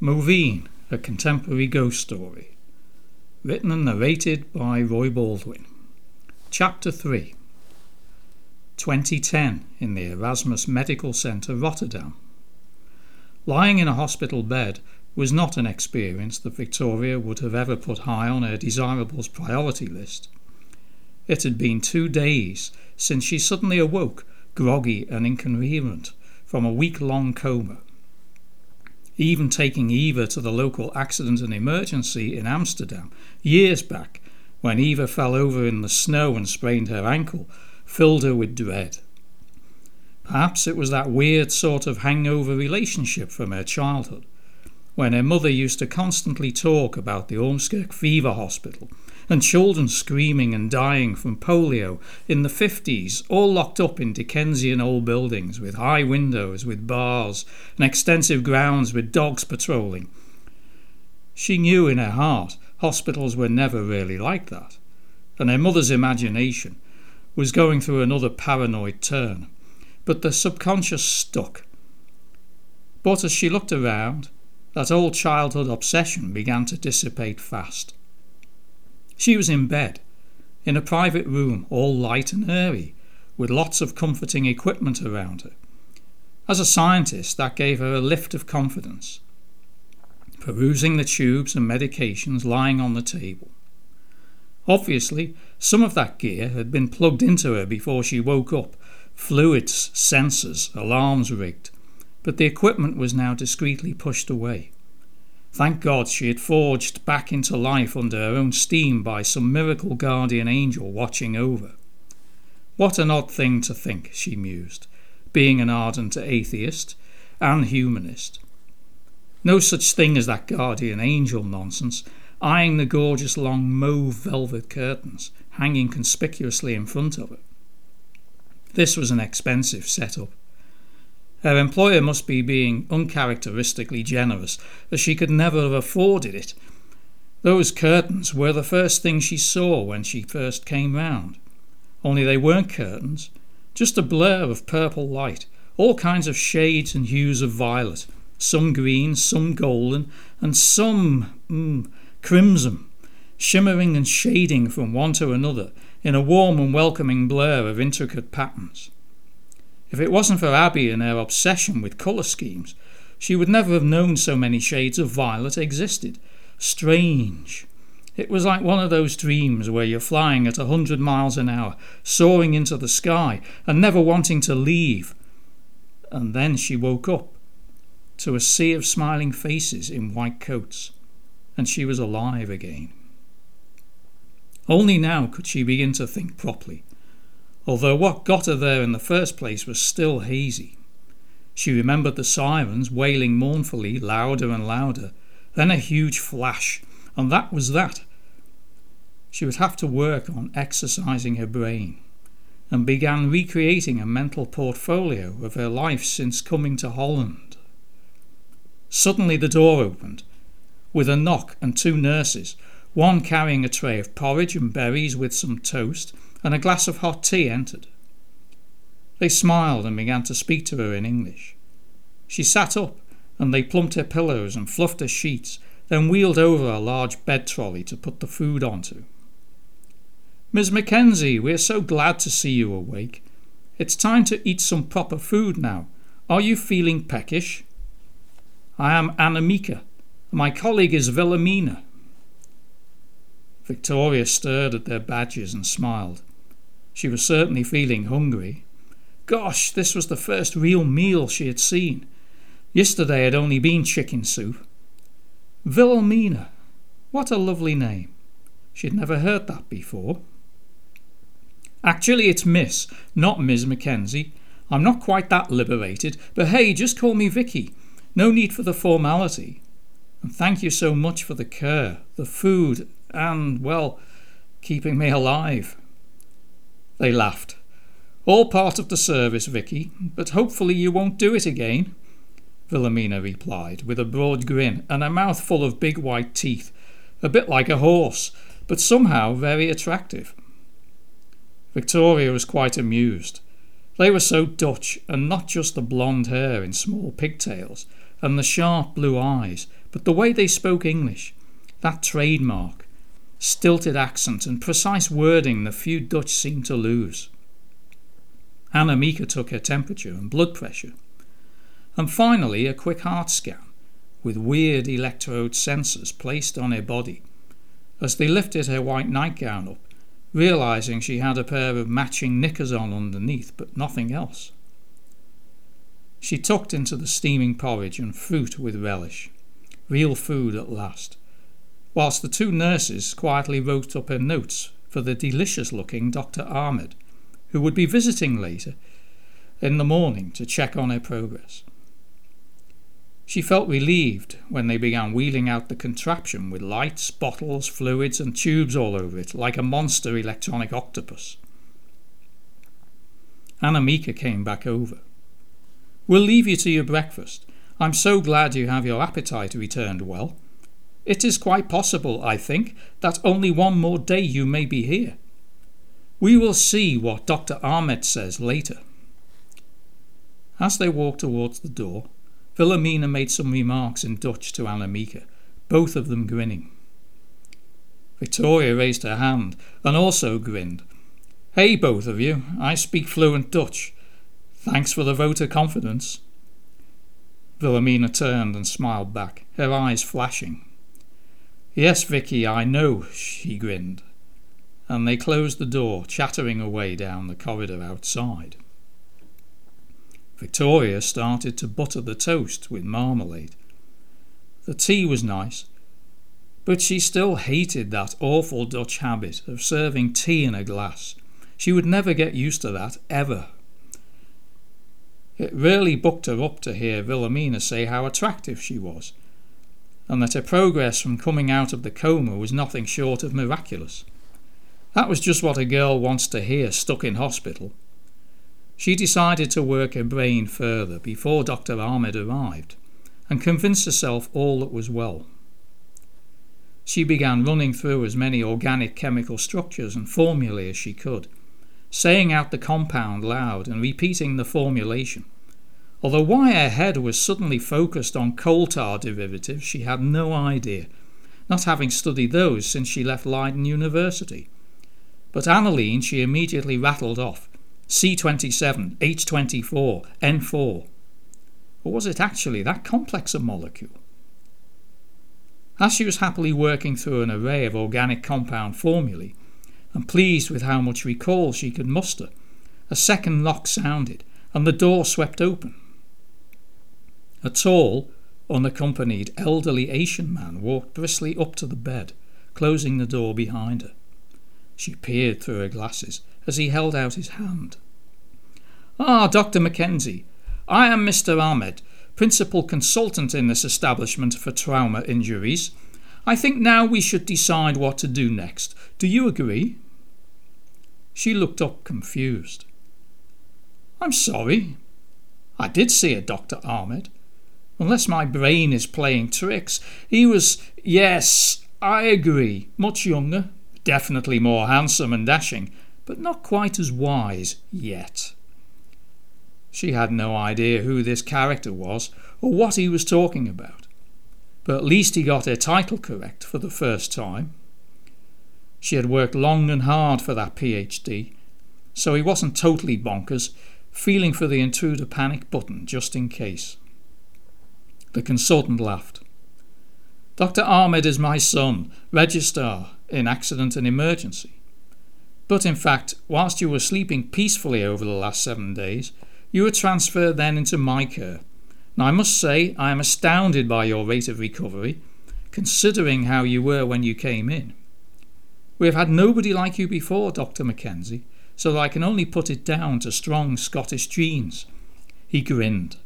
Mauveine, a contemporary ghost story. Written and narrated by Roy Baldwin. Chapter 3 2010 in the Erasmus Medical Centre, Rotterdam. Lying in a hospital bed was not an experience that Victoria would have ever put high on her desirables priority list. It had been two days since she suddenly awoke, groggy and incoherent, from a week long coma even taking Eva to the local accident and emergency in Amsterdam years back when Eva fell over in the snow and sprained her ankle, filled her with dread. Perhaps it was that weird sort of hangover relationship from her childhood, when her mother used to constantly talk about the Ormskirk Fever Hospital and children screaming and dying from polio in the 50s, all locked up in Dickensian old buildings with high windows, with bars, and extensive grounds with dogs patrolling. She knew in her heart hospitals were never really like that, and her mother's imagination was going through another paranoid turn. But the subconscious stuck. But as she looked around, that old childhood obsession began to dissipate fast. She was in bed, in a private room, all light and airy, with lots of comforting equipment around her. As a scientist, that gave her a lift of confidence. Perusing the tubes and medications lying on the table. Obviously, some of that gear had been plugged into her before she woke up fluids, sensors, alarms rigged, but the equipment was now discreetly pushed away. Thank God she had forged back into life under her own steam by some miracle guardian angel watching over. What an odd thing to think, she mused, being an ardent atheist and humanist. No such thing as that guardian angel nonsense, eyeing the gorgeous long mauve velvet curtains hanging conspicuously in front of her. This was an expensive set-up. Her employer must be being uncharacteristically generous, as she could never have afforded it. Those curtains were the first thing she saw when she first came round. Only they weren't curtains, just a blur of purple light, all kinds of shades and hues of violet, some green, some golden, and some mm, crimson, shimmering and shading from one to another in a warm and welcoming blur of intricate patterns. If it wasn't for Abby and her obsession with colour schemes, she would never have known so many shades of violet existed. Strange. It was like one of those dreams where you're flying at a hundred miles an hour, soaring into the sky, and never wanting to leave. And then she woke up to a sea of smiling faces in white coats, and she was alive again. Only now could she begin to think properly although what got her there in the first place was still hazy. She remembered the sirens wailing mournfully, louder and louder, then a huge flash, and that was that. She would have to work on exercising her brain, and began recreating a mental portfolio of her life since coming to Holland. Suddenly the door opened, with a knock and two nurses, one carrying a tray of porridge and berries with some toast, and a glass of hot tea entered. They smiled and began to speak to her in English. She sat up, and they plumped her pillows and fluffed her sheets, then wheeled over a large bed trolley to put the food onto. Miss Mackenzie, we are so glad to see you awake. It's time to eat some proper food now. Are you feeling peckish? I am Annemieke. My colleague is Wilhelmina. Victoria stared at their badges and smiled. She was certainly feeling hungry. Gosh, this was the first real meal she had seen. Yesterday had only been chicken soup. Wilhelmina. What a lovely name. She had never heard that before. Actually, it's Miss, not Ms. Mackenzie. I'm not quite that liberated, but hey, just call me Vicky. No need for the formality. And thank you so much for the care, the food, and, well, keeping me alive. They laughed. All part of the service, Vicky, but hopefully you won't do it again. Wilhelmina replied, with a broad grin and a mouth full of big white teeth, a bit like a horse, but somehow very attractive. Victoria was quite amused. They were so Dutch, and not just the blonde hair in small pigtails, and the sharp blue eyes, but the way they spoke English, that trademark, stilted accent, and precise wording the few Dutch seemed to lose. Annemieke took her temperature and blood pressure, and finally a quick heart scan with weird electrode sensors placed on her body as they lifted her white nightgown up, realizing she had a pair of matching knickers on underneath, but nothing else. She tucked into the steaming porridge and fruit with relish. Real food at last. Whilst the two nurses quietly wrote up her notes for the delicious looking Dr. Ahmed, who would be visiting later in the morning to check on her progress. She felt relieved when they began wheeling out the contraption with lights, bottles, fluids, and tubes all over it, like a monster electronic octopus. Annemieke came back over. We'll leave you to your breakfast. I'm so glad you have your appetite returned well. It is quite possible, I think, that only one more day you may be here. We will see what Dr. Ahmed says later. As they walked towards the door, Wilhelmina made some remarks in Dutch to Annemieke, both of them grinning. Victoria raised her hand and also grinned. Hey, both of you, I speak fluent Dutch. Thanks for the vote of confidence. Wilhelmina turned and smiled back, her eyes flashing. Yes, Vicky, I know, she grinned. And they closed the door, chattering away down the corridor outside. Victoria started to butter the toast with marmalade. The tea was nice, but she still hated that awful Dutch habit of serving tea in a glass. She would never get used to that, ever. It really bucked her up to hear Wilhelmina say how attractive she was, and that her progress from coming out of the coma was nothing short of miraculous. That was just what a girl wants to hear stuck in hospital. She decided to work her brain further before Dr. Ahmed arrived and convince herself all that was well. She began running through as many organic chemical structures and formulae as she could saying out the compound loud and repeating the formulation. Although why her head was suddenly focused on coal tar derivatives, she had no idea, not having studied those since she left Leiden University. But aniline she immediately rattled off C27, H24, N4. Or was it actually that complex a molecule? As she was happily working through an array of organic compound formulae, and pleased with how much recall she could muster, a second knock sounded, and the door swept open. A tall, unaccompanied elderly Asian man walked briskly up to the bed, closing the door behind her. She peered through her glasses as he held out his hand. Ah, Dr. Mackenzie, I am Mr. Ahmed, principal consultant in this establishment for trauma injuries. I think now we should decide what to do next. Do you agree? She looked up confused. I'm sorry. I did see a Dr. Ahmed. Unless my brain is playing tricks, he was. Yes, I agree. Much younger, definitely more handsome and dashing, but not quite as wise yet. She had no idea who this character was or what he was talking about, but at least he got her title correct for the first time. She had worked long and hard for that PhD, so he wasn't totally bonkers, feeling for the intruder panic button just in case. The consultant laughed. Dr. Ahmed is my son, registrar in accident and emergency. But in fact, whilst you were sleeping peacefully over the last seven days, you were transferred then into my care. Now, I must say, I am astounded by your rate of recovery, considering how you were when you came in. We have had nobody like you before, Dr. Mackenzie, so that I can only put it down to strong Scottish genes. He grinned.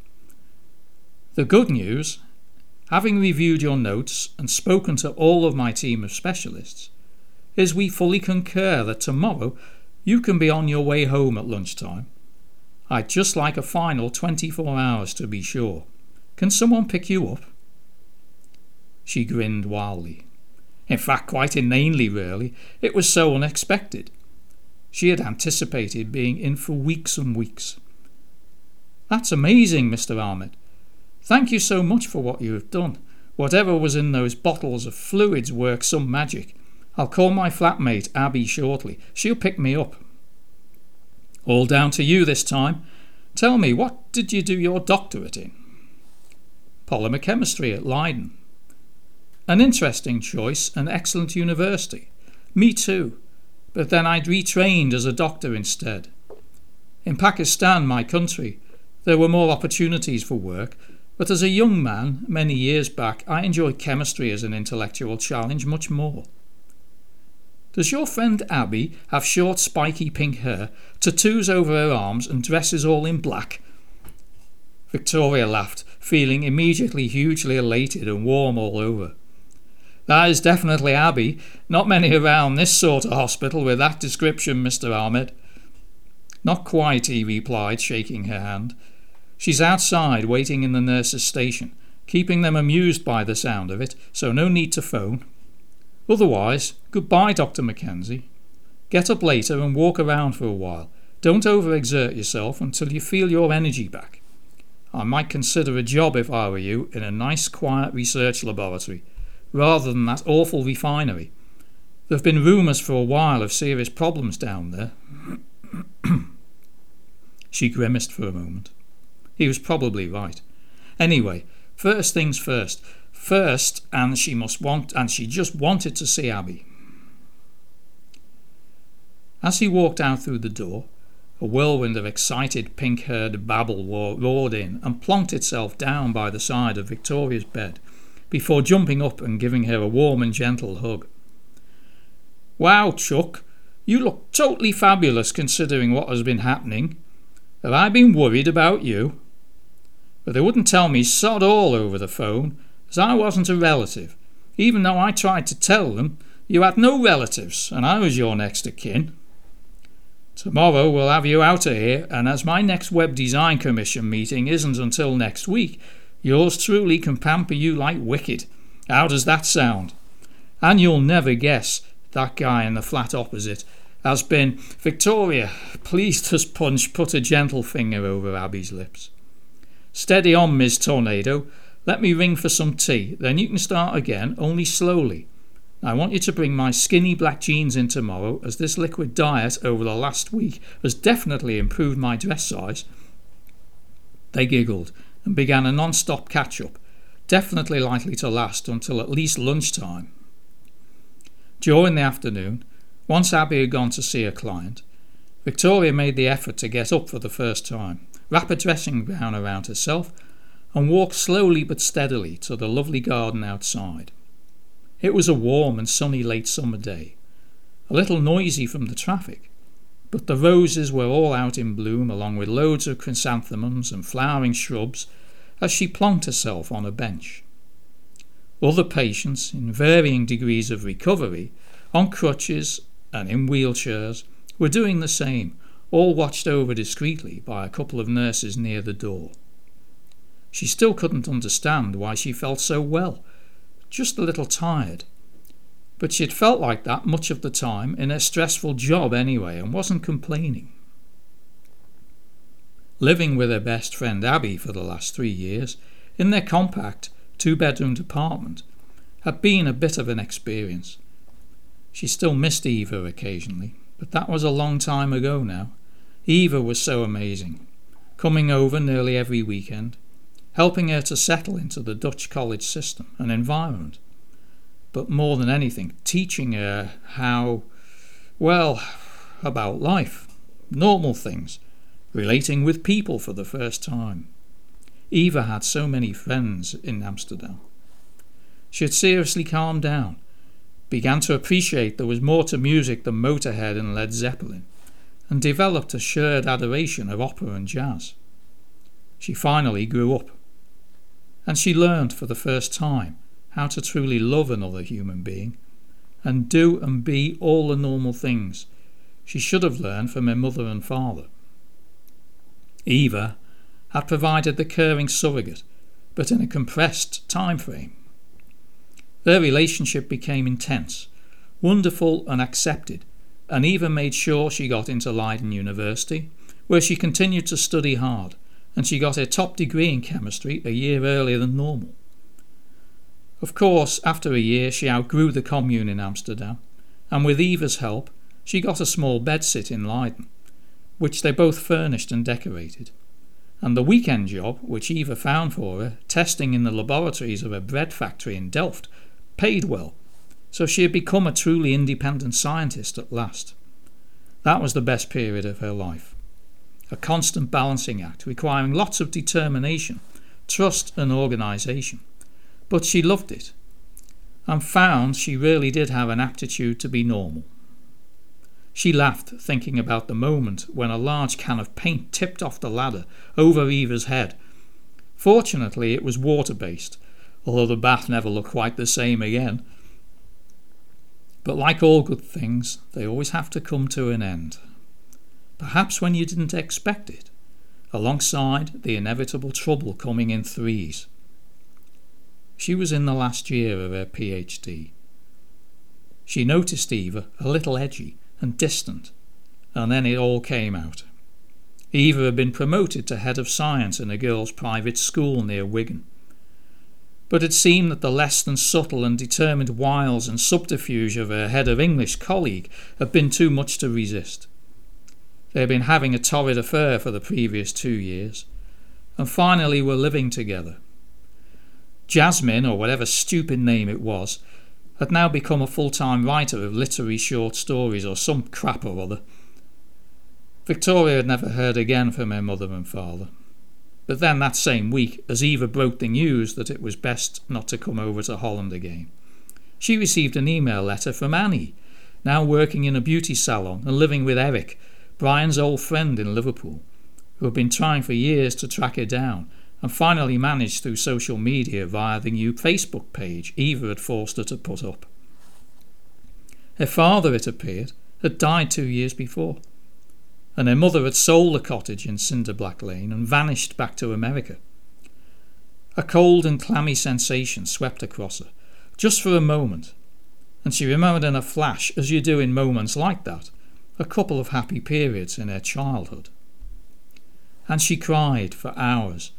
The good news, having reviewed your notes and spoken to all of my team of specialists, is we fully concur that tomorrow you can be on your way home at lunchtime. I'd just like a final 24 hours to be sure. Can someone pick you up? She grinned wildly. In fact, quite inanely, really. It was so unexpected. She had anticipated being in for weeks and weeks. That's amazing, Mr. Ahmed. Thank you so much for what you have done. Whatever was in those bottles of fluids worked some magic. I'll call my flatmate Abby shortly. She'll pick me up. All down to you this time. Tell me, what did you do your doctorate in? Polymer chemistry at Leiden. An interesting choice, an excellent university. Me too. But then I'd retrained as a doctor instead. In Pakistan, my country, there were more opportunities for work, but as a young man, many years back, I enjoyed chemistry as an intellectual challenge much more. Does your friend Abby have short, spiky pink hair, tattoos over her arms, and dresses all in black? Victoria laughed, feeling immediately hugely elated and warm all over. That is definitely Abby. Not many around this sort of hospital with that description, Mr. Ahmed. Not quite, he replied, shaking her hand. She's outside, waiting in the nurse's station, keeping them amused by the sound of it, so no need to phone. Otherwise, goodbye, Dr. Mackenzie. Get up later and walk around for a while. Don't overexert yourself until you feel your energy back. I might consider a job if I were you in a nice quiet research laboratory, rather than that awful refinery. There have been rumours for a while of serious problems down there. she grimaced for a moment. He was probably right. Anyway, first things first. First, and she must want, and she just wanted to see Abby. As he walked out through the door, a whirlwind of excited pink-haired babble roared in and plonked itself down by the side of Victoria's bed, before jumping up and giving her a warm and gentle hug. Wow, Chuck, you look totally fabulous considering what has been happening. Have I been worried about you? But they wouldn't tell me sod all over the phone, as I wasn't a relative, even though I tried to tell them you had no relatives and I was your next of kin. Tomorrow we'll have you out of here, and as my next Web Design Commission meeting isn't until next week, yours truly can pamper you like wicked. How does that sound? And you'll never guess that guy in the flat opposite has been Victoria, please just punch put a gentle finger over Abby's lips. Steady on, Miss Tornado. Let me ring for some tea, then you can start again, only slowly. I want you to bring my skinny black jeans in tomorrow, as this liquid diet over the last week has definitely improved my dress size. They giggled and began a non stop catch up, definitely likely to last until at least lunchtime. During the afternoon, once Abby had gone to see a client, Victoria made the effort to get up for the first time, wrap a dressing gown around herself, and walked slowly but steadily to the lovely garden outside. It was a warm and sunny late summer day, a little noisy from the traffic, but the roses were all out in bloom along with loads of chrysanthemums and flowering shrubs as she plonked herself on a bench. Other patients, in varying degrees of recovery, on crutches and in wheelchairs, were doing the same, all watched over discreetly by a couple of nurses near the door. She still couldn't understand why she felt so well, just a little tired. But she'd felt like that much of the time in her stressful job anyway and wasn't complaining. Living with her best friend Abby for the last three years, in their compact two bedroomed apartment, had been a bit of an experience. She still missed Eva occasionally, but that was a long time ago now. Eva was so amazing, coming over nearly every weekend, helping her to settle into the Dutch college system and environment. But more than anything, teaching her how, well, about life, normal things, relating with people for the first time. Eva had so many friends in Amsterdam. She had seriously calmed down, began to appreciate there was more to music than Motorhead and Led Zeppelin, and developed a shared adoration of opera and jazz. She finally grew up and she learned for the first time how to truly love another human being and do and be all the normal things she should have learned from her mother and father. Eva had provided the caring surrogate, but in a compressed time frame. Their relationship became intense, wonderful, and accepted, and Eva made sure she got into Leiden University, where she continued to study hard and she got her top degree in chemistry a year earlier than normal. Of course, after a year, she outgrew the commune in Amsterdam, and with Eva's help, she got a small bedsit in Leiden, which they both furnished and decorated. And the weekend job, which Eva found for her, testing in the laboratories of a bread factory in Delft, paid well, so she had become a truly independent scientist at last. That was the best period of her life. A constant balancing act requiring lots of determination, trust, and organisation. But she loved it and found she really did have an aptitude to be normal. She laughed, thinking about the moment when a large can of paint tipped off the ladder over Eva's head. Fortunately, it was water based, although the bath never looked quite the same again. But like all good things, they always have to come to an end. Perhaps when you didn't expect it, alongside the inevitable trouble coming in threes. She was in the last year of her PhD. She noticed Eva a little edgy and distant, and then it all came out. Eva had been promoted to head of science in a girls' private school near Wigan but it seemed that the less than subtle and determined wiles and subterfuge of her head of English colleague had been too much to resist. They had been having a torrid affair for the previous two years, and finally were living together. Jasmine, or whatever stupid name it was, had now become a full time writer of literary short stories or some crap or other. Victoria had never heard again from her mother and father. But then that same week, as Eva broke the news that it was best not to come over to Holland again, she received an email letter from Annie, now working in a beauty salon and living with Eric, Brian's old friend in Liverpool, who had been trying for years to track her down and finally managed through social media via the new Facebook page Eva had forced her to put up. Her father, it appeared, had died two years before and her mother had sold the cottage in Cinderblack Lane and vanished back to America. A cold and clammy sensation swept across her, just for a moment, and she remembered in a flash, as you do in moments like that, a couple of happy periods in her childhood. And she cried for hours,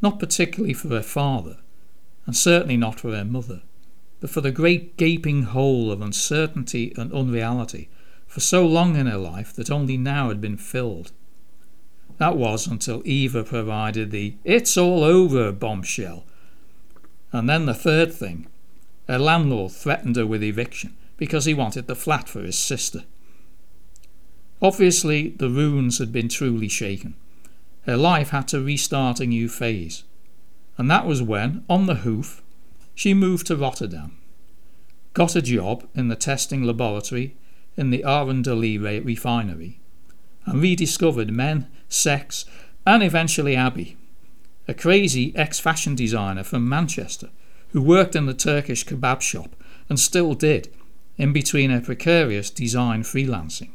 not particularly for her father, and certainly not for her mother, but for the great gaping hole of uncertainty and unreality for so long in her life that only now had been filled. That was until Eva provided the it's all over bombshell. And then the third thing her landlord threatened her with eviction because he wanted the flat for his sister. Obviously, the runes had been truly shaken. Her life had to restart a new phase. And that was when, on the hoof, she moved to Rotterdam, got a job in the testing laboratory in the Arendelle refinery and rediscovered men, sex, and eventually Abby, a crazy ex fashion designer from Manchester who worked in the Turkish kebab shop and still did, in between her precarious design freelancing.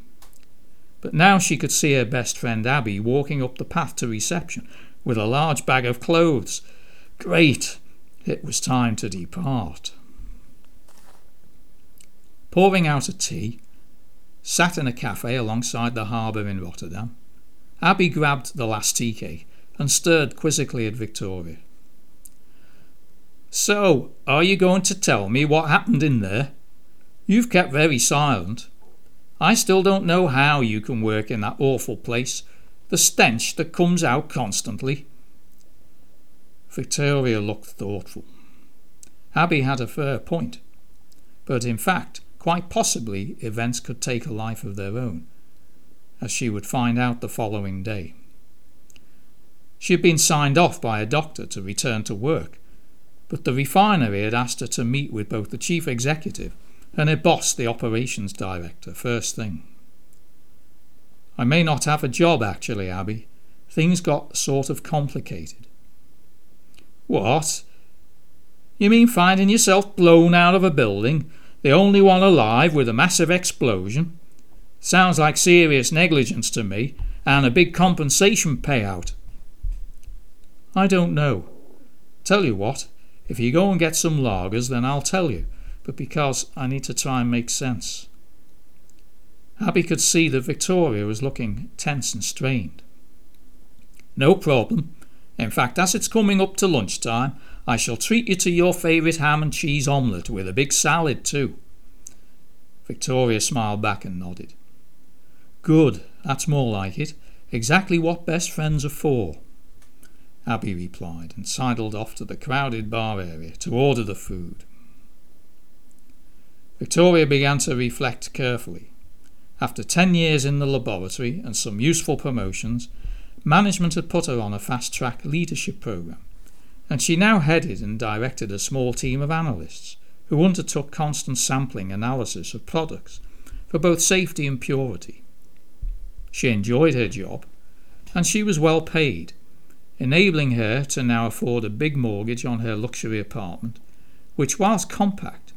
But now she could see her best friend Abby walking up the path to reception with a large bag of clothes. Great! It was time to depart. Pouring out a tea, sat in a cafe alongside the harbour in Rotterdam. Abby grabbed the last tea cake and stared quizzically at Victoria. So, are you going to tell me what happened in there? You've kept very silent. I still don't know how you can work in that awful place, the stench that comes out constantly. Victoria looked thoughtful. Abby had a fair point, but in fact, Quite possibly, events could take a life of their own, as she would find out the following day. She had been signed off by a doctor to return to work, but the refinery had asked her to meet with both the chief executive and her boss, the operations director, first thing. I may not have a job, actually, Abby. Things got sort of complicated. What? You mean finding yourself blown out of a building the only one alive with a massive explosion. Sounds like serious negligence to me, and a big compensation payout. I don't know. Tell you what, if you go and get some lagers, then I'll tell you, but because I need to try and make sense. Abby could see that Victoria was looking tense and strained. No problem. In fact, as it's coming up to lunchtime, I shall treat you to your favourite ham and cheese omelette with a big salad too. Victoria smiled back and nodded. Good, that's more like it. Exactly what best friends are for. Abby replied and sidled off to the crowded bar area to order the food. Victoria began to reflect carefully. After ten years in the laboratory and some useful promotions, management had put her on a fast track leadership program, and she now headed and directed a small team of analysts who undertook constant sampling analysis of products for both safety and purity. She enjoyed her job, and she was well paid, enabling her to now afford a big mortgage on her luxury apartment, which, whilst compact,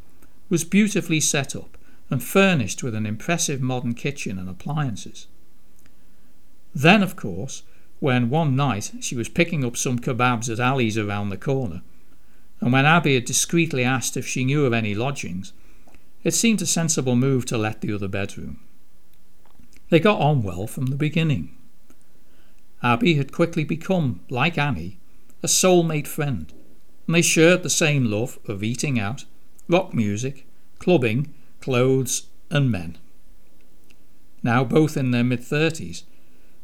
was beautifully set up and furnished with an impressive modern kitchen and appliances. Then, of course, when one night she was picking up some kebabs at Ali's around the corner, and when Abby had discreetly asked if she knew of any lodgings, it seemed a sensible move to let the other bedroom. They got on well from the beginning. Abby had quickly become, like Annie, a soulmate friend, and they shared the same love of eating out, rock music, clubbing, clothes, and men. Now both in their mid thirties,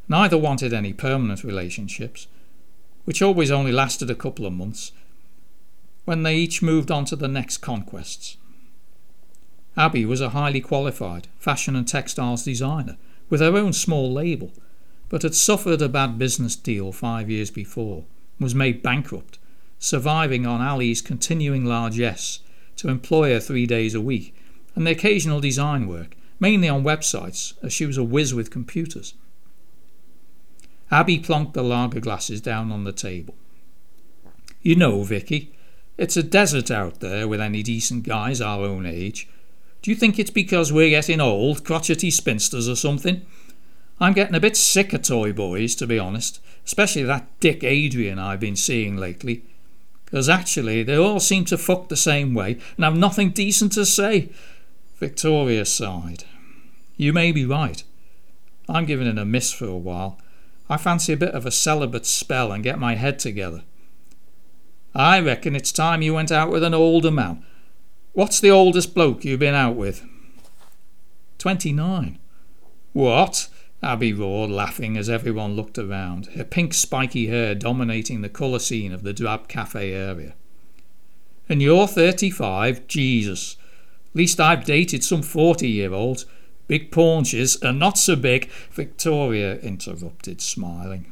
neither wanted any permanent relationships, which always only lasted a couple of months, when they each moved on to the next conquests. Abby was a highly qualified fashion and textiles designer with her own small label but had suffered a bad business deal five years before, was made bankrupt, surviving on Ali's continuing largesse to employ her three days a week, and the occasional design work, mainly on websites, as she was a whiz with computers. Abby plonked the lager glasses down on the table. You know, Vicky, it's a desert out there with any decent guys our own age. Do you think it's because we're getting old, crotchety spinsters or something? I'm getting a bit sick of toy boys, to be honest, especially that Dick Adrian I've been seeing lately. Because actually, they all seem to fuck the same way and have nothing decent to say. Victoria sighed. You may be right. I'm giving it a miss for a while. I fancy a bit of a celibate spell and get my head together. I reckon it's time you went out with an older man. What's the oldest bloke you've been out with? Twenty nine. What? Abby roared, laughing as everyone looked around, her pink spiky hair dominating the colour scene of the drab cafe area. And you're thirty five? Jesus. Least I've dated some forty year olds. Big paunches, are not so big, Victoria interrupted, smiling.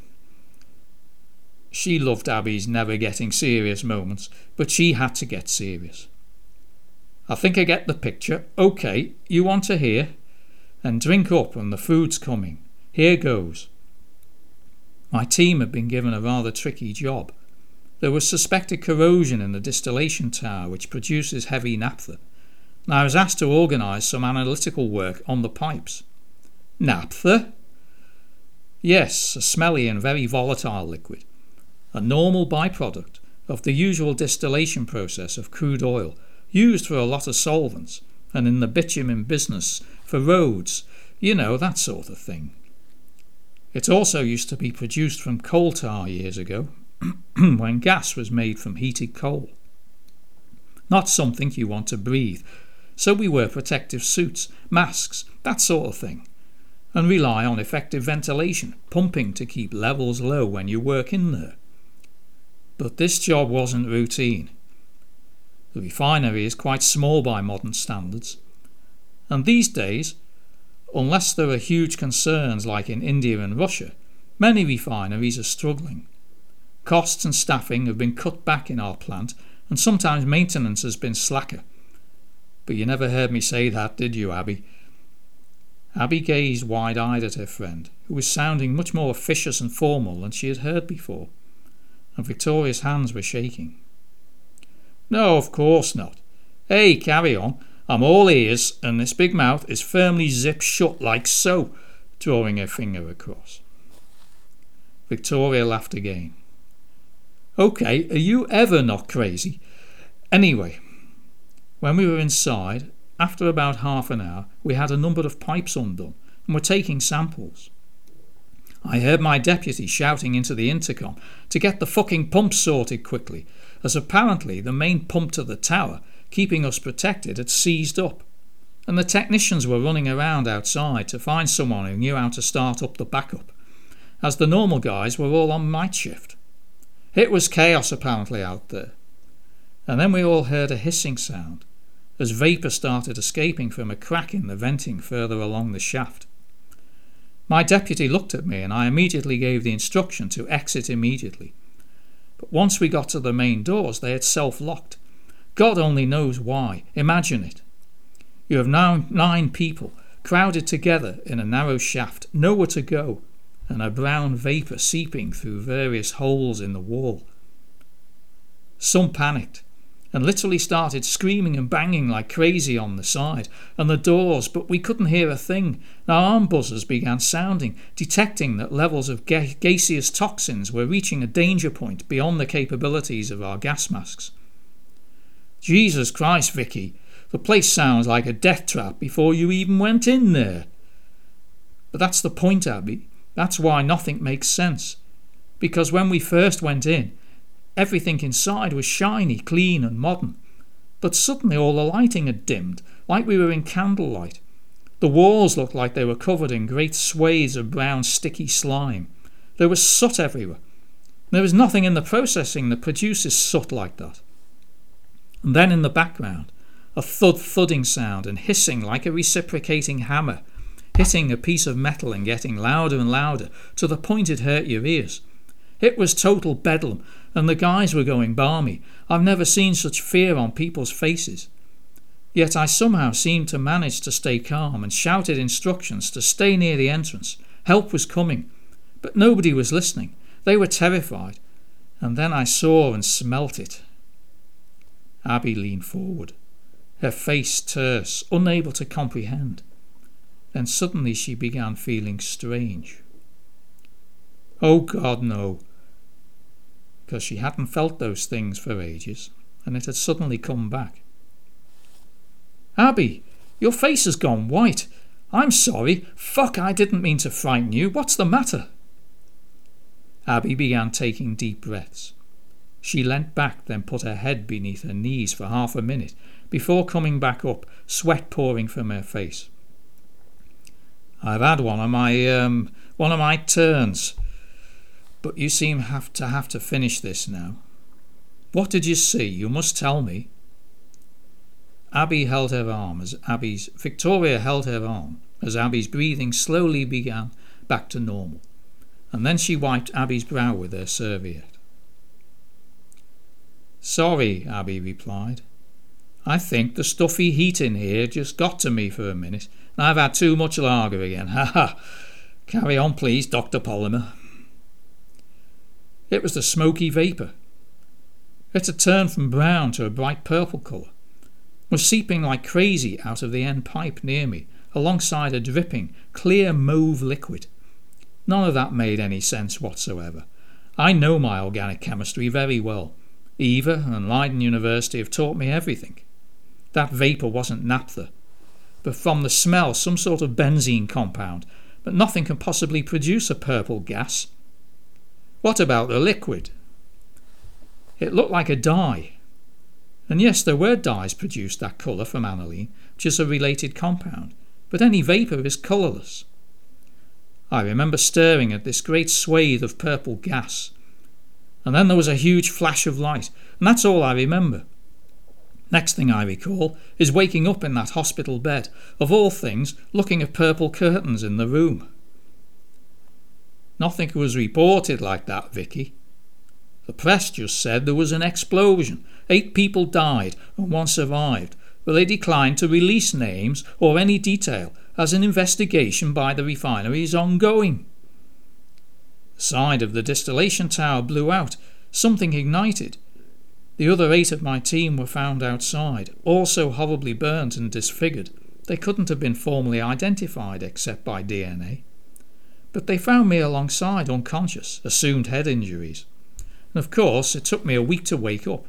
She loved Abby's never getting serious moments, but she had to get serious. I think I get the picture. OK, you want to hear? and drink up and the food's coming. Here goes. My team had been given a rather tricky job. There was suspected corrosion in the distillation tower which produces heavy naphtha, I was asked to organise some analytical work on the pipes. Naphtha? Yes, a smelly and very volatile liquid, a normal byproduct of the usual distillation process of crude oil, used for a lot of solvents, and in the bitumen business for roads, you know, that sort of thing. It also used to be produced from coal tar years ago, when gas was made from heated coal. Not something you want to breathe, so we wear protective suits, masks, that sort of thing, and rely on effective ventilation, pumping to keep levels low when you work in there. But this job wasn't routine. The refinery is quite small by modern standards, and these days, unless there are huge concerns like in India and Russia, many refineries are struggling. Costs and staffing have been cut back in our plant, and sometimes maintenance has been slacker. But you never heard me say that, did you, Abby? Abby gazed wide eyed at her friend, who was sounding much more officious and formal than she had heard before, and Victoria's hands were shaking. No, of course not. Hey, carry on. I'm all ears, and this big mouth is firmly zipped shut like so, drawing her finger across. Victoria laughed again. OK, are you ever not crazy? Anyway, when we were inside, after about half an hour, we had a number of pipes undone and were taking samples. I heard my deputy shouting into the intercom to get the fucking pumps sorted quickly, as apparently the main pump to the tower, keeping us protected, had seized up, and the technicians were running around outside to find someone who knew how to start up the backup, as the normal guys were all on night shift. It was chaos apparently out there. And then we all heard a hissing sound as vapour started escaping from a crack in the venting further along the shaft. My deputy looked at me and I immediately gave the instruction to exit immediately. But once we got to the main doors, they had self locked. God only knows why. Imagine it. You have now nine people crowded together in a narrow shaft, nowhere to go, and a brown vapour seeping through various holes in the wall. Some panicked and literally started screaming and banging like crazy on the side and the doors, but we couldn't hear a thing. Our arm buzzers began sounding, detecting that levels of ga- gaseous toxins were reaching a danger point beyond the capabilities of our gas masks. Jesus Christ, Vicky, the place sounds like a death trap before you even went in there. But that's the point, Abby. That's why nothing makes sense. Because when we first went in, everything inside was shiny, clean, and modern. But suddenly all the lighting had dimmed, like we were in candlelight. The walls looked like they were covered in great swathes of brown, sticky slime. There was soot everywhere. There was nothing in the processing that produces soot like that. And then in the background, a thud thudding sound and hissing like a reciprocating hammer hitting a piece of metal and getting louder and louder to the point it hurt your ears. It was total bedlam, and the guys were going balmy. I've never seen such fear on people's faces. Yet I somehow seemed to manage to stay calm and shouted instructions to stay near the entrance. Help was coming, but nobody was listening. They were terrified. And then I saw and smelt it. Abby leaned forward, her face terse, unable to comprehend. Then suddenly she began feeling strange. Oh God, no! Because she hadn't felt those things for ages, and it had suddenly come back. Abby, your face has gone white. I'm sorry. Fuck, I didn't mean to frighten you. What's the matter? Abby began taking deep breaths. She leant back, then put her head beneath her knees for half a minute before coming back up, sweat pouring from her face. I've had one of my um, one of my turns, but you seem have to have to finish this now. What did you see? You must tell me. Abby held her arm as Abby's Victoria held her arm as Abby's breathing slowly began back to normal, and then she wiped Abby's brow with her serviette. Sorry, Abby replied. I think the stuffy heat in here just got to me for a minute and I've had too much lager again. Ha ha! Carry on, please, Dr. Polymer. It was the smoky vapour. It had turned from brown to a bright purple colour, was seeping like crazy out of the end pipe near me, alongside a dripping, clear mauve liquid. None of that made any sense whatsoever. I know my organic chemistry very well. Eva and Leiden University have taught me everything. That vapour wasn't naphtha, but from the smell, some sort of benzene compound. But nothing can possibly produce a purple gas. What about the liquid? It looked like a dye. And yes, there were dyes produced that colour from aniline, which is a related compound, but any vapour is colourless. I remember staring at this great swathe of purple gas, and then there was a huge flash of light, and that's all I remember. Next thing I recall is waking up in that hospital bed, of all things, looking at purple curtains in the room. Nothing was reported like that, Vicky. The press just said there was an explosion, eight people died and one survived, but they declined to release names or any detail as an investigation by the refinery is ongoing. The side of the distillation tower blew out, something ignited, the other eight of my team were found outside, also horribly burnt and disfigured. They couldn't have been formally identified except by DNA. But they found me alongside, unconscious, assumed head injuries. And of course, it took me a week to wake up.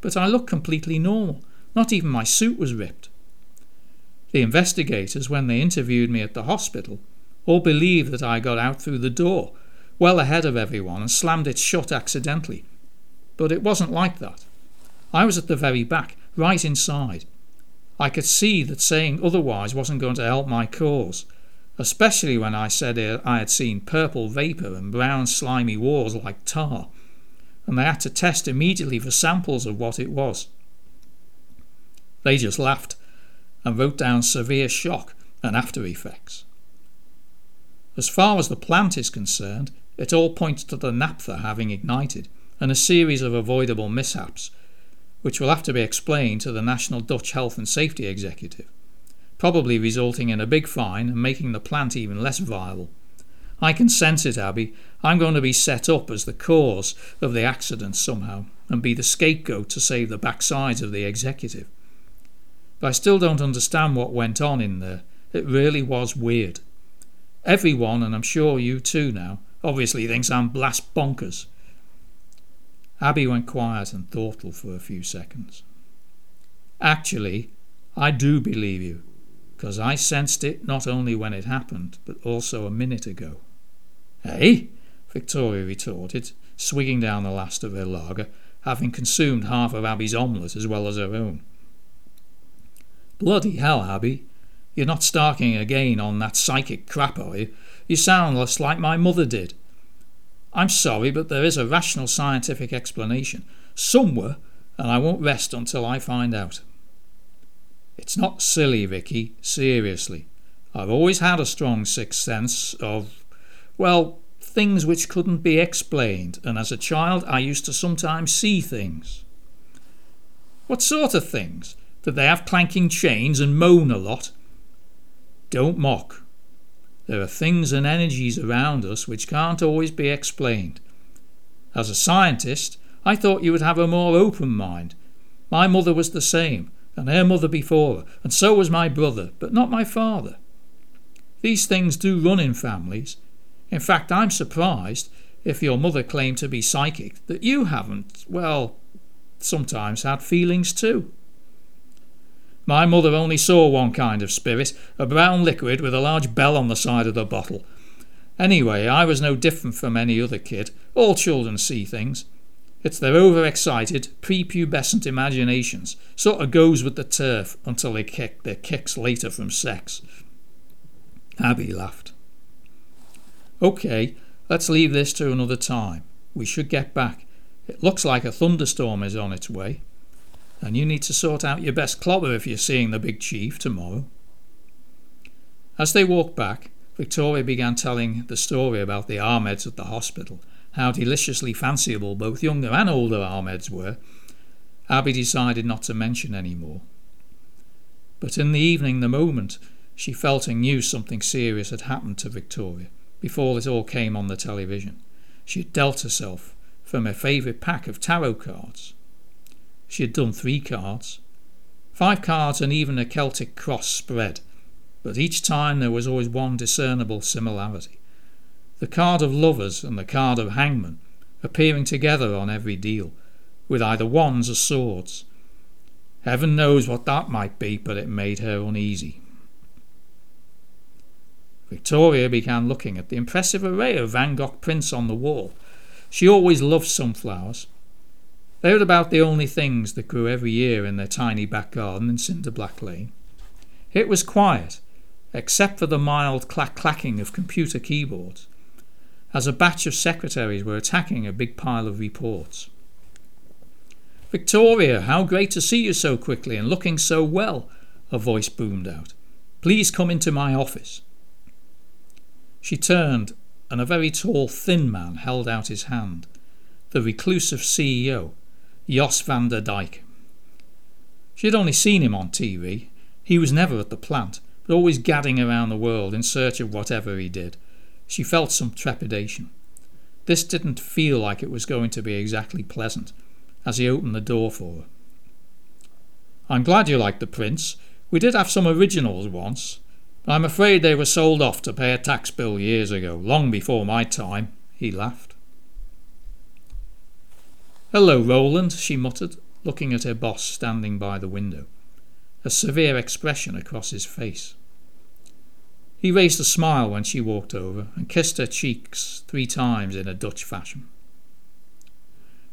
But I looked completely normal. Not even my suit was ripped. The investigators, when they interviewed me at the hospital, All believed that I got out through the door, well ahead of everyone, and slammed it shut accidentally. But it wasn't like that. I was at the very back, right inside. I could see that saying otherwise wasn't going to help my cause, especially when I said I had seen purple vapour and brown slimy walls like tar, and they had to test immediately for samples of what it was. They just laughed and wrote down severe shock and after effects. As far as the plant is concerned, it all points to the naphtha having ignited and a series of avoidable mishaps which will have to be explained to the National Dutch Health and Safety Executive, probably resulting in a big fine and making the plant even less viable. I can sense it, Abby. I'm going to be set up as the cause of the accident somehow and be the scapegoat to save the backsides of the executive. But I still don't understand what went on in there. It really was weird. Everyone, and I'm sure you too now, obviously thinks I'm blast bonkers. Abby went quiet and thoughtful for a few seconds. Actually, I do believe you, because I sensed it not only when it happened, but also a minute ago. Eh? Victoria retorted, swigging down the last of her lager, having consumed half of Abby's omelette as well as her own. Bloody hell, Abby. You're not starting again on that psychic crap, are you? You sound less like my mother did. I'm sorry, but there is a rational scientific explanation somewhere, and I won't rest until I find out. It's not silly, Vicky, seriously. I've always had a strong sixth sense of, well, things which couldn't be explained, and as a child I used to sometimes see things. What sort of things? That they have clanking chains and moan a lot? Don't mock. There are things and energies around us which can't always be explained. As a scientist, I thought you would have a more open mind. My mother was the same, and her mother before her, and so was my brother, but not my father. These things do run in families. In fact, I'm surprised, if your mother claimed to be psychic, that you haven't, well, sometimes had feelings too. My mother only saw one kind of spirit, a brown liquid with a large bell on the side of the bottle. Anyway, I was no different from any other kid. All children see things. It's their overexcited, prepubescent imaginations. Sort of goes with the turf until they kick their kicks later from sex. Abby laughed. OK, let's leave this to another time. We should get back. It looks like a thunderstorm is on its way and you need to sort out your best clobber if you're seeing the big chief tomorrow. As they walked back, Victoria began telling the story about the Ahmeds at the hospital, how deliciously fanciable both younger and older Ahmeds were. Abby decided not to mention any more. But in the evening, the moment she felt and knew something serious had happened to Victoria, before it all came on the television, she had dealt herself from her favourite pack of tarot cards. She had done three cards. Five cards and even a Celtic cross spread, but each time there was always one discernible similarity. The card of lovers and the card of hangman appearing together on every deal, with either wands or swords. Heaven knows what that might be, but it made her uneasy. Victoria began looking at the impressive array of Van Gogh prints on the wall. She always loved sunflowers, they were about the only things that grew every year in their tiny back garden in Cinder Black Lane. It was quiet, except for the mild clack clacking of computer keyboards, as a batch of secretaries were attacking a big pile of reports. Victoria, how great to see you so quickly and looking so well, a voice boomed out. Please come into my office. She turned, and a very tall, thin man held out his hand. The reclusive CEO, Jos van der Dyke. She had only seen him on TV. He was never at the plant, but always gadding around the world in search of whatever he did. She felt some trepidation. This didn't feel like it was going to be exactly pleasant as he opened the door for her. I'm glad you like the prints. We did have some originals once, but I'm afraid they were sold off to pay a tax bill years ago, long before my time, he laughed. Hello, Roland, she muttered, looking at her boss standing by the window, a severe expression across his face. He raised a smile when she walked over and kissed her cheeks three times in a Dutch fashion.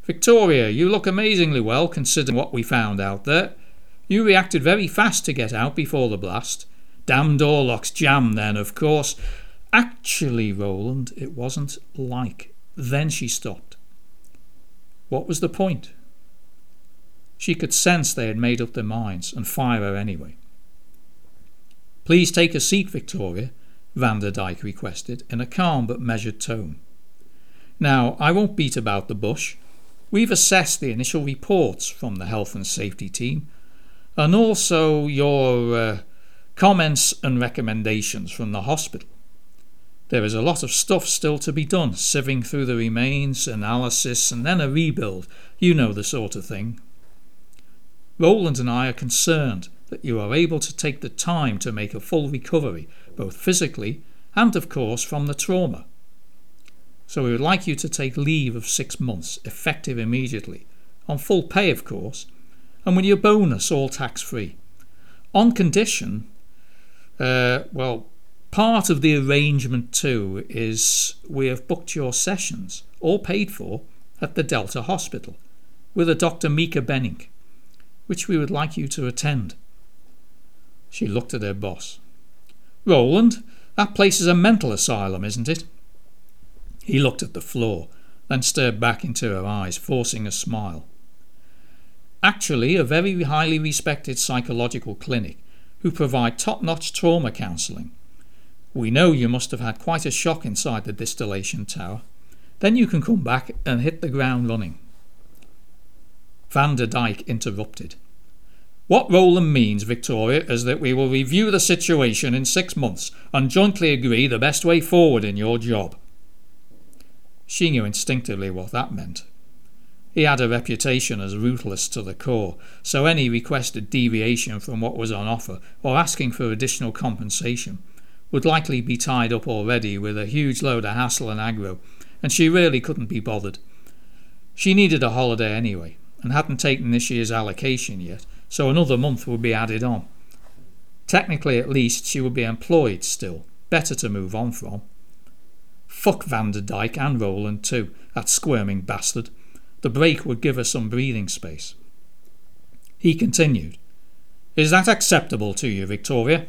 Victoria, you look amazingly well considering what we found out there. You reacted very fast to get out before the blast. Damn door locks jammed then, of course. Actually, Roland, it wasn't like. Then she stopped. What was the point? She could sense they had made up their minds and fire her anyway. Please take a seat, Victoria, Vanderdyke requested in a calm but measured tone. Now, I won't beat about the bush. We've assessed the initial reports from the health and safety team, and also your uh, comments and recommendations from the hospital. There is a lot of stuff still to be done, sieving through the remains, analysis, and then a rebuild. You know the sort of thing. Roland and I are concerned that you are able to take the time to make a full recovery, both physically and, of course, from the trauma. So we would like you to take leave of six months, effective immediately, on full pay, of course, and with your bonus all tax free. On condition, uh, well, part of the arrangement too is we have booked your sessions, all paid for, at the Delta Hospital, with a Dr. Mika Benning, which we would like you to attend. She looked at her boss. Roland, that place is a mental asylum, isn't it? He looked at the floor, then stared back into her eyes, forcing a smile. Actually, a very highly respected psychological clinic who provide top notch trauma counselling. We know you must have had quite a shock inside the distillation tower. Then you can come back and hit the ground running. Van der Vanderdyke interrupted. What Roland means, Victoria, is that we will review the situation in six months and jointly agree the best way forward in your job. She knew instinctively what that meant. He had a reputation as ruthless to the core, so any requested deviation from what was on offer, or asking for additional compensation, would likely be tied up already with a huge load of hassle and aggro, and she really couldn't be bothered. She needed a holiday anyway, and hadn't taken this year's allocation yet, so another month would be added on. Technically, at least, she would be employed still, better to move on from. Fuck Vanderdyke and Roland too, that squirming bastard. The break would give her some breathing space. He continued. Is that acceptable to you, Victoria?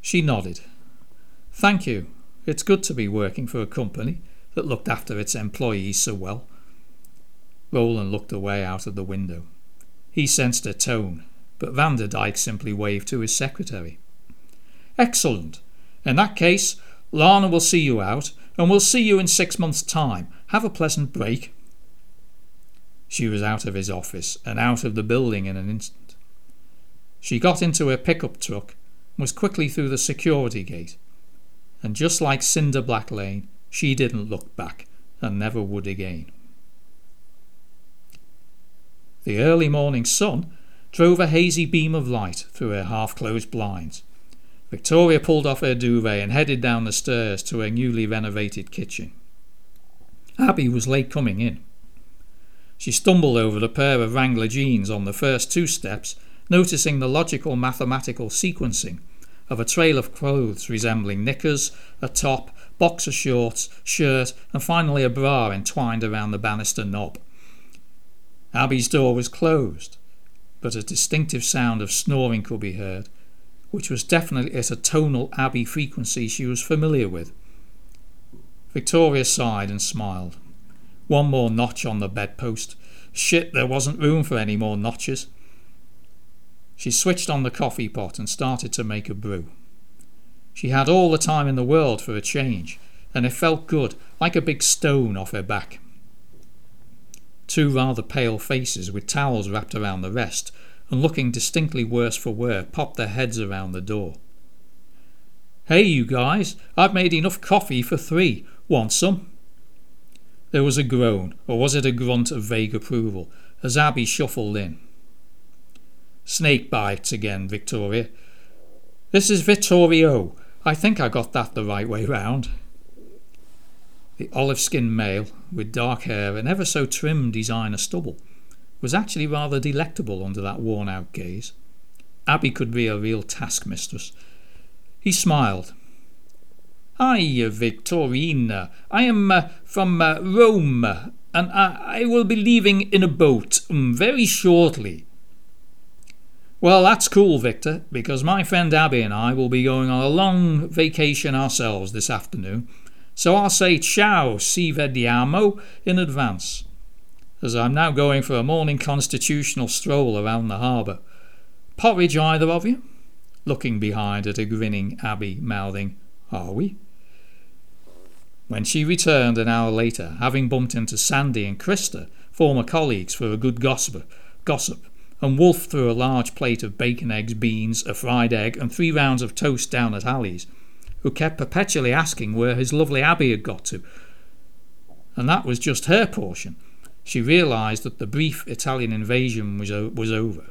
She nodded. Thank you. It's good to be working for a company that looked after its employees so well. Roland looked away out of the window. He sensed a tone, but Vanderdyke simply waved to his secretary. Excellent. In that case, Lana will see you out, and we'll see you in six months' time. Have a pleasant break. She was out of his office and out of the building in an instant. She got into her pickup truck was quickly through the security gate. And just like Cinder Blacklane, she didn't look back and never would again. The early morning sun drove a hazy beam of light through her half closed blinds Victoria pulled off her duvet and headed down the stairs to her newly renovated kitchen. Abby was late coming in. She stumbled over a pair of Wrangler jeans on the first two steps, noticing the logical mathematical sequencing of a trail of clothes resembling knickers, a top, boxer shorts, shirt, and finally a bra entwined around the banister knob. Abby's door was closed, but a distinctive sound of snoring could be heard, which was definitely at a tonal Abby frequency she was familiar with. Victoria sighed and smiled. One more notch on the bedpost. Shit, there wasn't room for any more notches. She switched on the coffee pot and started to make a brew. She had all the time in the world for a change, and it felt good, like a big stone off her back. Two rather pale faces with towels wrapped around the rest and looking distinctly worse for wear, popped their heads around the door. Hey, you guys, I've made enough coffee for three. Want some? There was a groan, or was it a grunt of vague approval, as Abby shuffled in. Snake bites again, Victoria. This is Vittorio. I think I got that the right way round. The olive skinned male, with dark hair and ever so trim designer stubble, was actually rather delectable under that worn out gaze. Abby could be a real taskmistress. He smiled. Hi, Victorina. I am uh, from uh, Rome, and I, I, will be leaving in a boat um, very shortly. Well, that's cool, Victor, because my friend Abby and I will be going on a long vacation ourselves this afternoon, so I'll say ciao, si vediamo in advance, as I'm now going for a morning constitutional stroll around the harbour. Porridge, either of you? Looking behind at a grinning Abby, mouthing, Are we? When she returned an hour later, having bumped into Sandy and Krista, former colleagues, for a good gossip, gossip and wolfed through a large plate of bacon, eggs, beans, a fried egg, and three rounds of toast down at Ali's, who kept perpetually asking where his lovely Abby had got to. And that was just her portion. She realised that the brief Italian invasion was, was over.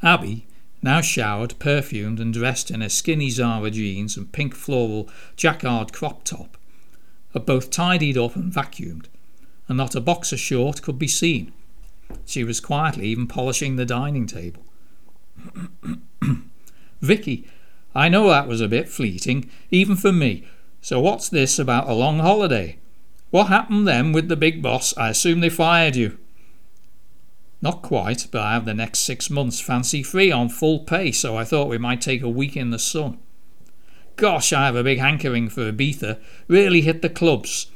Abby, now showered, perfumed, and dressed in her skinny Zara jeans and pink floral jacquard crop top, had both tidied up and vacuumed, and not a boxer short could be seen. She was quietly even polishing the dining table. Vicky, I know that was a bit fleeting, even for me. So what's this about a long holiday? What happened then with the big boss? I assume they fired you. Not quite, but I have the next six months fancy free on full pay, so I thought we might take a week in the sun. Gosh, I have a big hankering for Ibiza. Really hit the clubs.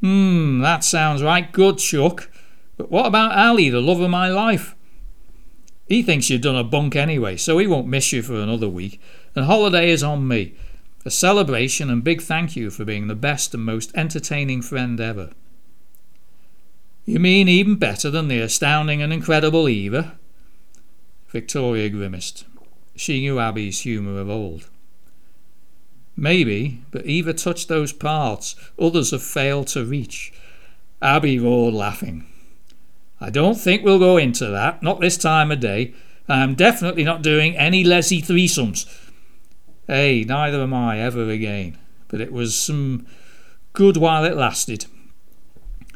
Hmm, that sounds right good, Chuck. But what about Ali, the love of my life? He thinks you've done a bunk anyway, so he won't miss you for another week, and holiday is on me. A celebration and big thank you for being the best and most entertaining friend ever. You mean even better than the astounding and incredible Eva? Victoria grimaced. She knew Abby's humour of old. Maybe, but Eva touched those parts others have failed to reach. Abby roared, laughing. I don't think we'll go into that, not this time of day. I'm definitely not doing any Leslie threesomes. Hey, neither am I ever again. But it was some good while it lasted.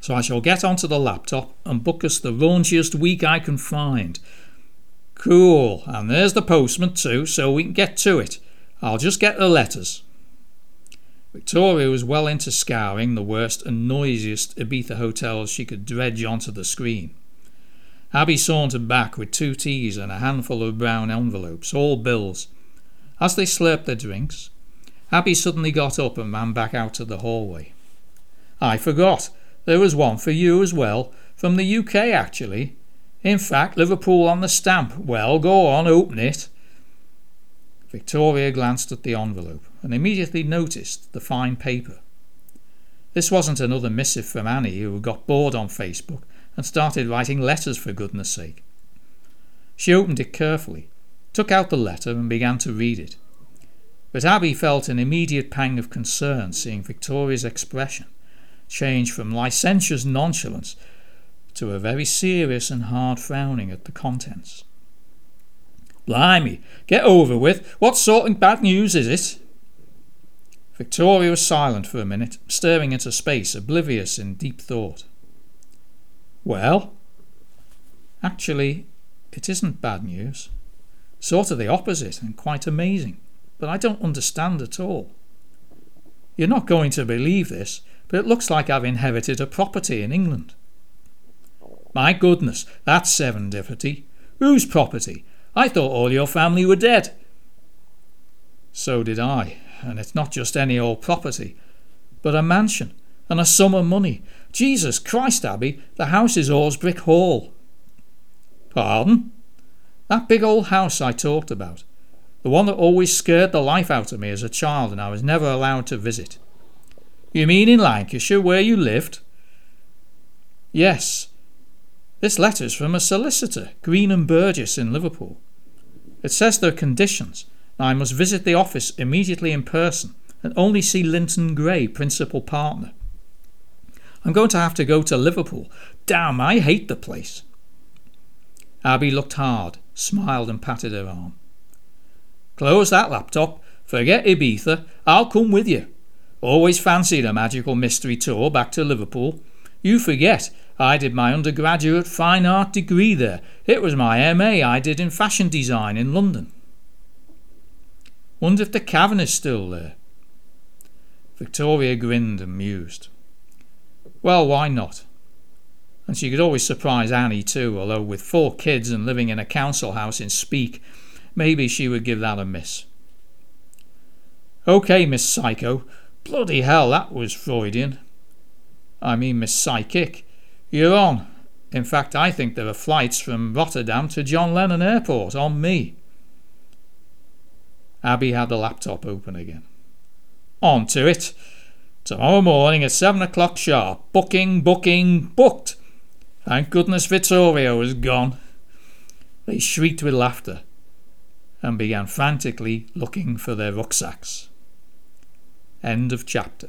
So I shall get onto the laptop and book us the raunchiest week I can find. Cool, and there's the postman too, so we can get to it. I'll just get the letters. Victoria was well into scouring the worst and noisiest Ibiza hotels she could dredge onto the screen. Abby sauntered back with two teas and a handful of brown envelopes, all bills. As they slurped their drinks, Abby suddenly got up and ran back out to the hallway. I forgot. There was one for you as well, from the UK actually. In fact, Liverpool on the stamp. Well, go on, open it. Victoria glanced at the envelope and immediately noticed the fine paper. This wasn't another missive from Annie, who got bored on Facebook and started writing letters for goodness sake. She opened it carefully, took out the letter, and began to read it. But Abby felt an immediate pang of concern seeing Victoria's expression change from licentious nonchalance to a very serious and hard frowning at the contents. Blimey, get over with. What sort of bad news is it? Victoria was silent for a minute, staring into space, oblivious in deep thought. Well, actually, it isn't bad news. Sort of the opposite, and quite amazing, but I don't understand at all. You're not going to believe this, but it looks like I've inherited a property in England. My goodness, that's serendipity. Whose property? I thought all your family were dead. So did I, and it's not just any old property, but a mansion and a sum of money. Jesus Christ, Abby, the house is Orsbrick Hall. Pardon? That big old house I talked about. The one that always scared the life out of me as a child and I was never allowed to visit. You mean in Lancashire, where you lived? Yes. This letter's from a solicitor, Green and Burgess in Liverpool. It says there are conditions, and I must visit the office immediately in person and only see Linton Gray, principal partner. I'm going to have to go to Liverpool. Damn, I hate the place. Abby looked hard, smiled, and patted her arm. Close that laptop. Forget Ibiza. I'll come with you. Always fancied a magical mystery tour back to Liverpool. You forget, I did my undergraduate fine art degree there. It was my MA I did in fashion design in London. Wonder if the cavern is still there. Victoria grinned and mused. Well, why not? And she could always surprise Annie too, although with four kids and living in a council house in Speke, maybe she would give that a miss. OK, Miss Psycho. Bloody hell, that was Freudian. I mean, Miss Psychic. You're on. In fact, I think there are flights from Rotterdam to John Lennon Airport on me. Abby had the laptop open again. On to it. Tomorrow morning at seven o'clock sharp. Booking, booking, booked. Thank goodness Vittorio is gone. They shrieked with laughter and began frantically looking for their rucksacks. End of chapter.